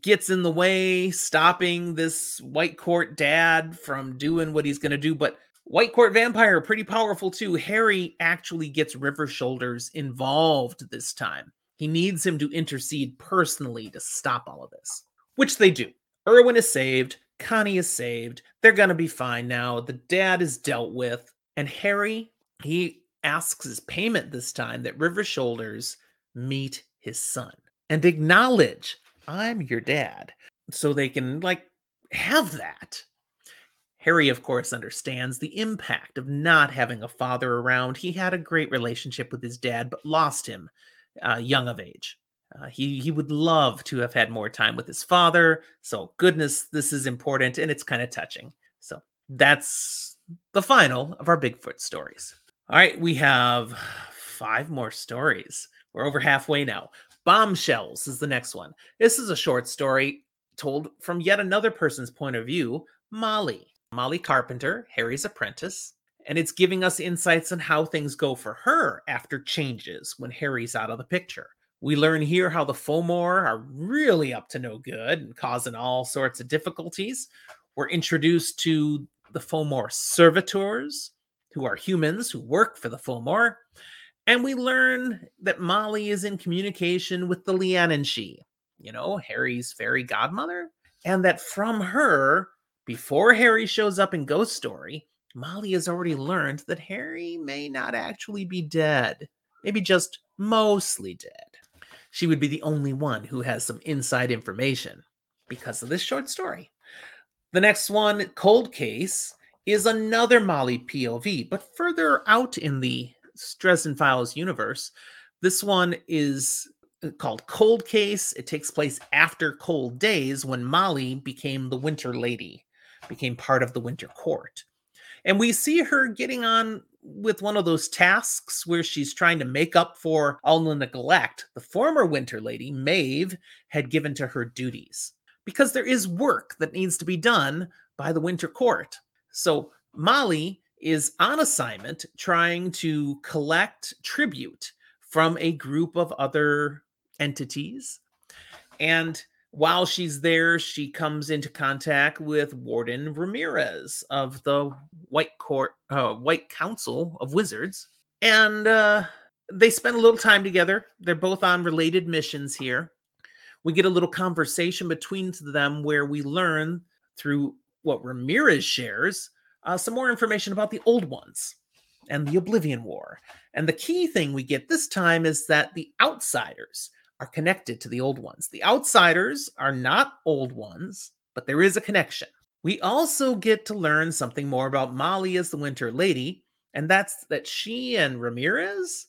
gets in the way, stopping this White Court dad from doing what he's going to do. But White Court Vampire, pretty powerful too. Harry actually gets River Shoulders involved this time. He needs him to intercede personally to stop all of this, which they do. Irwin is saved. Connie is saved. They're going to be fine now. The dad is dealt with. And Harry, he asks his payment this time that River Shoulders meet his son and acknowledge I'm your dad. So they can, like, have that. Harry, of course, understands the impact of not having a father around. He had a great relationship with his dad, but lost him uh, young of age. Uh, he he would love to have had more time with his father. So goodness, this is important and it's kind of touching. So that's the final of our Bigfoot stories. All right, we have five more stories. We're over halfway now. Bombshells is the next one. This is a short story told from yet another person's point of view, Molly. Molly Carpenter, Harry's apprentice, and it's giving us insights on how things go for her after changes when Harry's out of the picture. We learn here how the Fomor are really up to no good and causing all sorts of difficulties. We're introduced to the Fomor servitors, who are humans who work for the Fomor. And we learn that Molly is in communication with the Leanansidhe, you know, Harry's fairy godmother. And that from her, before Harry shows up in Ghost Story, Molly has already learned that Harry may not actually be dead, maybe just mostly dead she would be the only one who has some inside information because of this short story. The next one, Cold Case, is another Molly POV, but further out in the Dresden Files universe. This one is uh, called Cold Case. It takes place after Cold Days when Molly became the Winter Lady, became part of the Winter Court. And we see her getting on with one of those tasks where she's trying to make up for all the neglect the former Winter Lady, Maeve, had given to her duties. Because there is work that needs to be done by the Winter Court. So Molly is on assignment trying to collect tribute from a group of other entities. And while she's there, she comes into contact with Warden Ramirez of the White Court, uh, White Council of Wizards, and uh, they spend a little time together. They're both on related missions here. We get a little conversation between them where we learn through what Ramirez shares uh, some more information about the old ones and the Oblivion War. And the key thing we get this time is that the outsiders are connected to the old ones. The outsiders are not old ones, but there is a connection. We also get to learn something more about Molly as the Winter Lady, and that's that she and Ramirez,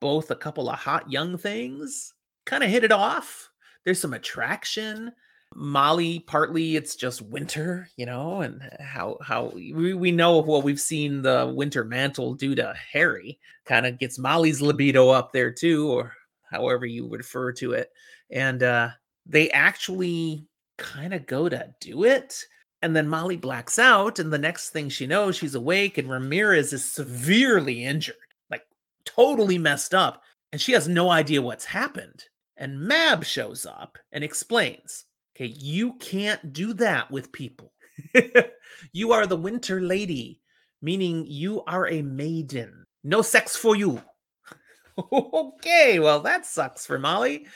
both a couple of hot young things, kind of hit it off. There's some attraction. Molly, partly it's just winter, you know, and how how we, we know what we've seen the winter mantle do to Harry. Kind of gets Molly's libido up there too, or however you refer to it. And uh, they actually kind of go to do it. And then Molly blacks out, and the next thing she knows, she's awake, and Ramirez is severely injured, like totally messed up, and she has no idea what's happened. And Mab shows up and explains, okay, you can't do that with people. you are the winter lady, meaning you are a maiden. No sex for you okay, well that sucks for Molly.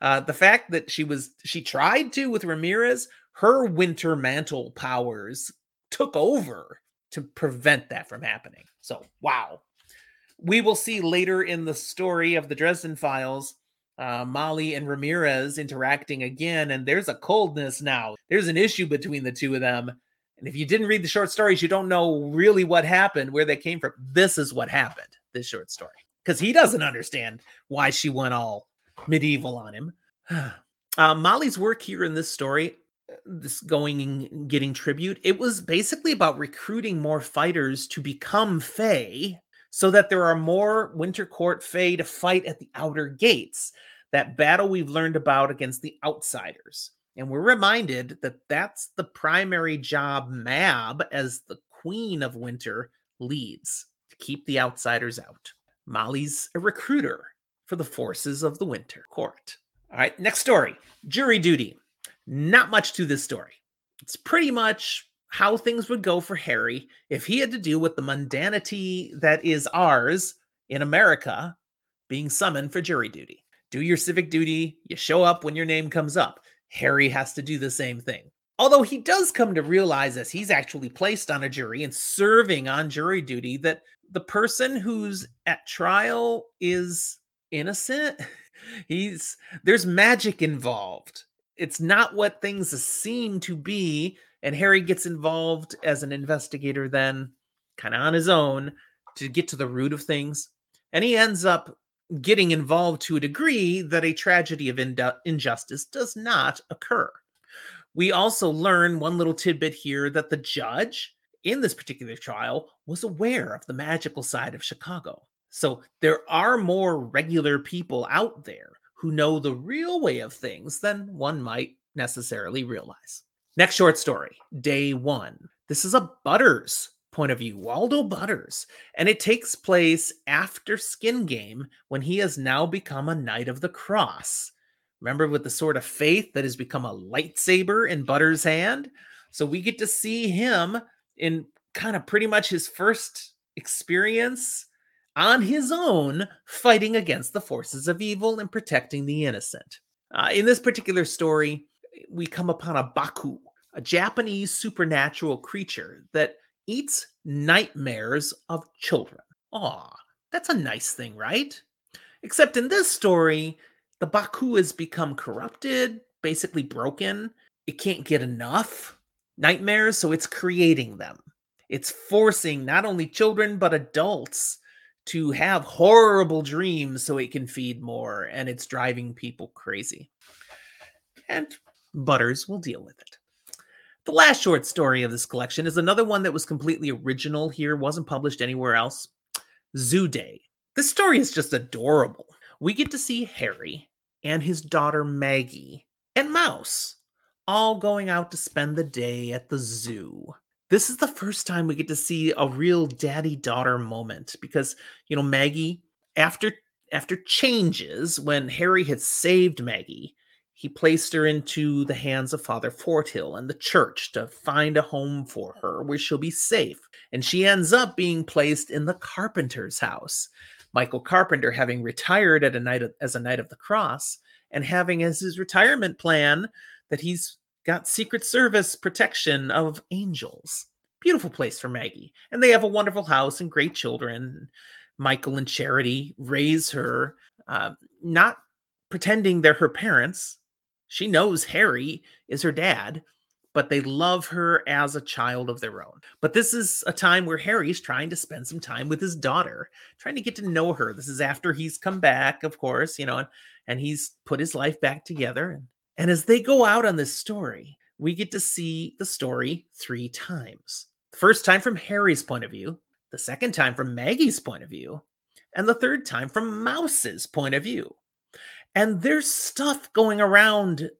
Uh, the fact that she was she tried to with Ramirez, her winter mantle powers took over to prevent that from happening. So wow. We will see later in the story of the Dresden Files, uh, Molly and Ramirez interacting again, and there's a coldness now. There's an issue between the two of them. And if you didn't read the short stories, you don't know really what happened, where they came from. This is what happened, this short story because he doesn't understand why she went all medieval on him. uh, Molly's work here in this story, uh, this going and getting tribute, it was basically about recruiting more fighters to become Fae so that there are more Winter Court Fae to fight at the outer gates. That battle we've learned about against the outsiders. And we're reminded that that's the primary job Mab, as the Queen of Winter, leads to keep the outsiders out. Molly's a recruiter for the forces of the Winter Court. All right, next story jury duty. Not much to this story. It's pretty much how things would go for Harry if he had to deal with the mundanity that is ours in America being summoned for jury duty. Do your civic duty, you show up when your name comes up. Harry has to do the same thing. Although he does come to realize as he's actually placed on a jury and serving on jury duty that the person who's at trial is innocent. He's there's magic involved it's not what things seem to be. And Harry gets involved as an investigator then, kind of on his own, to get to the root of things. And he ends up getting involved to a degree that a tragedy of injustice does not occur. We also learn one little tidbit here that the judge in this particular trial was aware of the magical side of Chicago. So there are more regular people out there who know the real way of things than one might necessarily realize. Next short story, day one. This is a Butters point of view, Waldo Butters, and it takes place after Skin Game when he has now become a Knight of the Cross. Remember, with the sword of faith that has become a lightsaber in Butters' hand? So we get to see him in kind of pretty much his first experience on his own fighting against the forces of evil and protecting the innocent. Uh, in this particular story, we come upon a Baku, a Japanese supernatural creature that eats nightmares of children. Aw, that's a nice thing, right? Except in this story, the Baku has become corrupted, basically broken. It can't get enough nightmares, so it's creating them. It's forcing not only children, but adults to have horrible dreams so it can feed more, and it's driving people crazy. And Butters will deal with it. The last short story of this collection is another one that was completely original here, wasn't published anywhere else. Zoo Day. This story is just adorable. We get to see Harry and his daughter Maggie and Mouse all going out to spend the day at the zoo. This is the first time we get to see a real daddy daughter moment because you know Maggie after after changes when Harry had saved Maggie he placed her into the hands of Father Forthill and the church to find a home for her where she'll be safe. And she ends up being placed in the carpenter's house. Michael Carpenter having retired at a knight of, as a knight of the cross and having as his retirement plan that he's got Secret Service protection of angels. Beautiful place for Maggie. And they have a wonderful house and great children. Michael and Charity raise her, uh, not pretending they're her parents. She knows Harry is her dad, but they love her as a child of their own. But this is a time where Harry's trying to spend some time with his daughter, trying to get to know her. This is after he's come back, of course, you know, and, and he's put his life back together. And and as they go out on this story, we get to see the story three times. The first time from Harry's point of view, the second time from Maggie's point of view, and the third time from Mouse's point of view. And there's stuff going around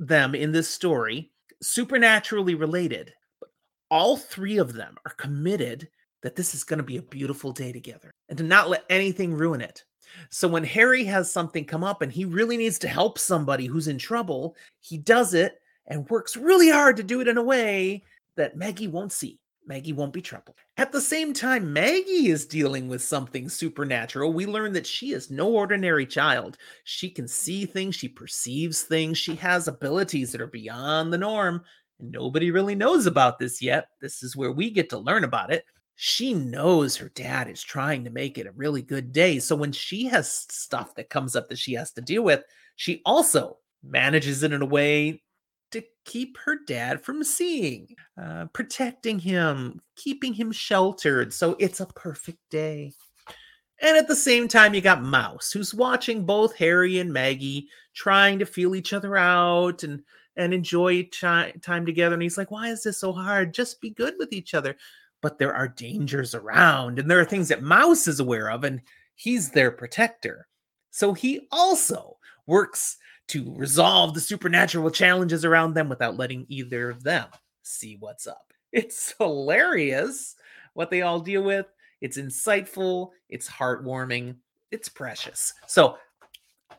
them in this story, supernaturally related. But all three of them are committed that this is going to be a beautiful day together and to not let anything ruin it. So when Harry has something come up and he really needs to help somebody who's in trouble, he does it and works really hard to do it in a way that Maggie won't see. Maggie won't be troubled. At the same time, Maggie is dealing with something supernatural. We learn that she is no ordinary child. She can see things, she perceives things, she has abilities that are beyond the norm. And nobody really knows about this yet. This is where we get to learn about it she knows her dad is trying to make it a really good day. So when she has stuff that comes up that she has to deal with, she also manages it in a way to keep her dad from seeing, uh, protecting him, keeping him sheltered. So it's a perfect day. And at the same time, you got Mouse, who's watching both Harry and Maggie trying to feel each other out and and enjoy time together. And he's like, "Why is this so hard? Just be good with each other." But there are dangers around and there are things that Mouse is aware of and he's their protector. So he also works to resolve the supernatural challenges around them without letting either of them see what's up. It's hilarious what they all deal with. It's insightful, it's heartwarming, it's precious. So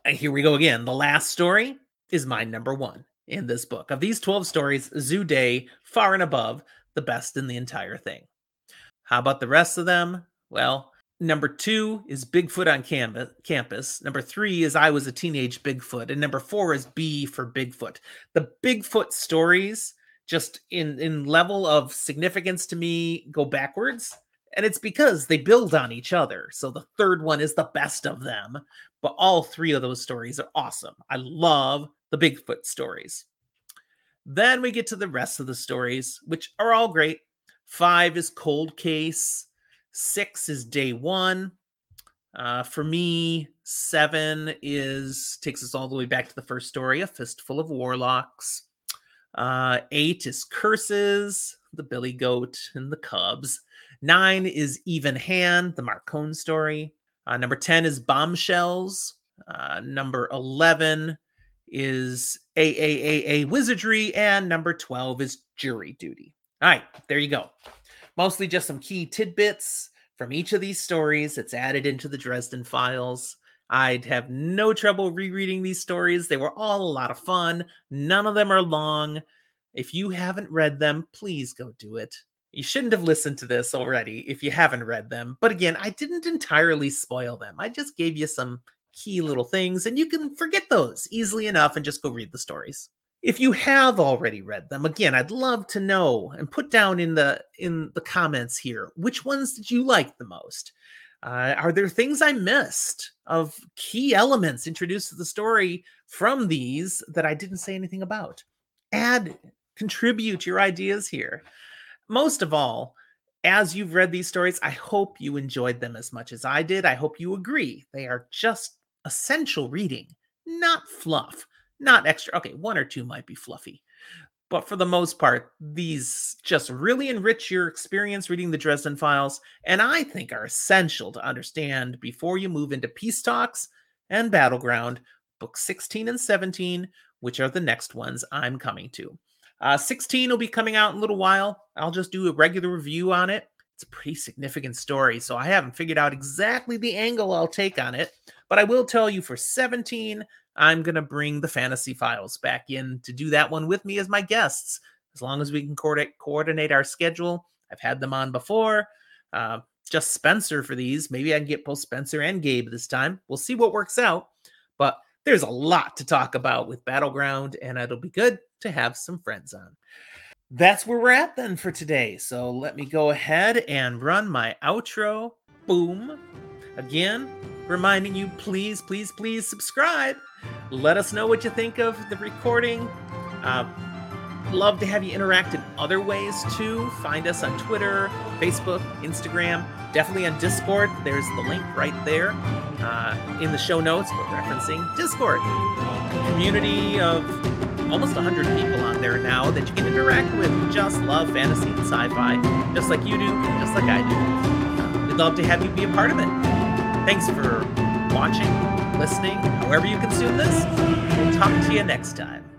uh, here we go again. The last story is my number one in this book. Of these 12 stories, Zoo Day, far and above, the best in the entire thing. How about the rest of them? Well, number two is Bigfoot on campus. Number three is I was a teenage Bigfoot. And number four is B for Bigfoot. The Bigfoot stories, just in, in level of significance to me, go backwards. And it's because they build on each other. So the third one is the best of them. But all three of those stories are awesome. I love the Bigfoot stories. Then we get to the rest of the stories, which are all great. Five is Cold Case, six is Day One. Uh, for me, seven is takes us all the way back to the first story, A Fistful of Warlocks. Uh, eight is Curses, the Billy Goat and the Cubs. Nine is Even Hand, the Marcone story. Uh, number 10 is Bombshells. Uh, number 11 is AAAA Wizardry. And number 12 is Jury Duty. All right, there you go. Mostly just some key tidbits from each of these stories. that's added into the Dresden files. I'd have no trouble rereading these stories. They were all a lot of fun. None of them are long. If you haven't read them, please go do it. You shouldn't have listened to this already if you haven't read them. But again, I didn't entirely spoil them. I just gave you some key little things, and you can forget those easily enough and just go read the stories. If you have already read them, again, I'd love to know and put down in the in the comments here which ones did you like the most. Uh, are there things I missed of key elements introduced to the story from these that I didn't say anything about? Add, contribute your ideas here. Most of all, as you've read these stories, I hope you enjoyed them as much as I did. I hope you agree. They are just essential reading, not fluff, not extra. Okay, one or two might be fluffy, but for the most part, these just really enrich your experience reading the Dresden Files, and I think are essential to understand before you move into Peace Talks and Battleground, books 16 and 17, which are the next ones I'm coming to. Uh, 16 will be coming out in a little while. I'll just do a regular review on it. It's a pretty significant story, so I haven't figured out exactly the angle I'll take on it. But I will tell you for 17, I'm going to bring the fantasy files back in to do that one with me as my guests, as long as we can coordinate, our schedule. I've had them on before. Uh, just Spencer for these. Maybe I can get both Spencer and Gabe this time. We'll see what works out. But there's a lot to talk about with Battleground, and it'll be good to have some friends on. That's where we're at then for today. So let me go ahead and run my outro. Boom. Again, reminding you please, please, please subscribe. Let us know what you think of the recording. Uh, love to have you interact in other ways too. Find us on Twitter, Facebook, Instagram, definitely on Discord. There's the link right there uh, in the show notes. We're referencing Discord, community of almost 100 people on there now that you can interact with who just love fantasy and sci-fi, just like you do, just like I do. We'd love to have you be a part of it. Thanks for watching, listening, however you consume this. We'll talk to you next time.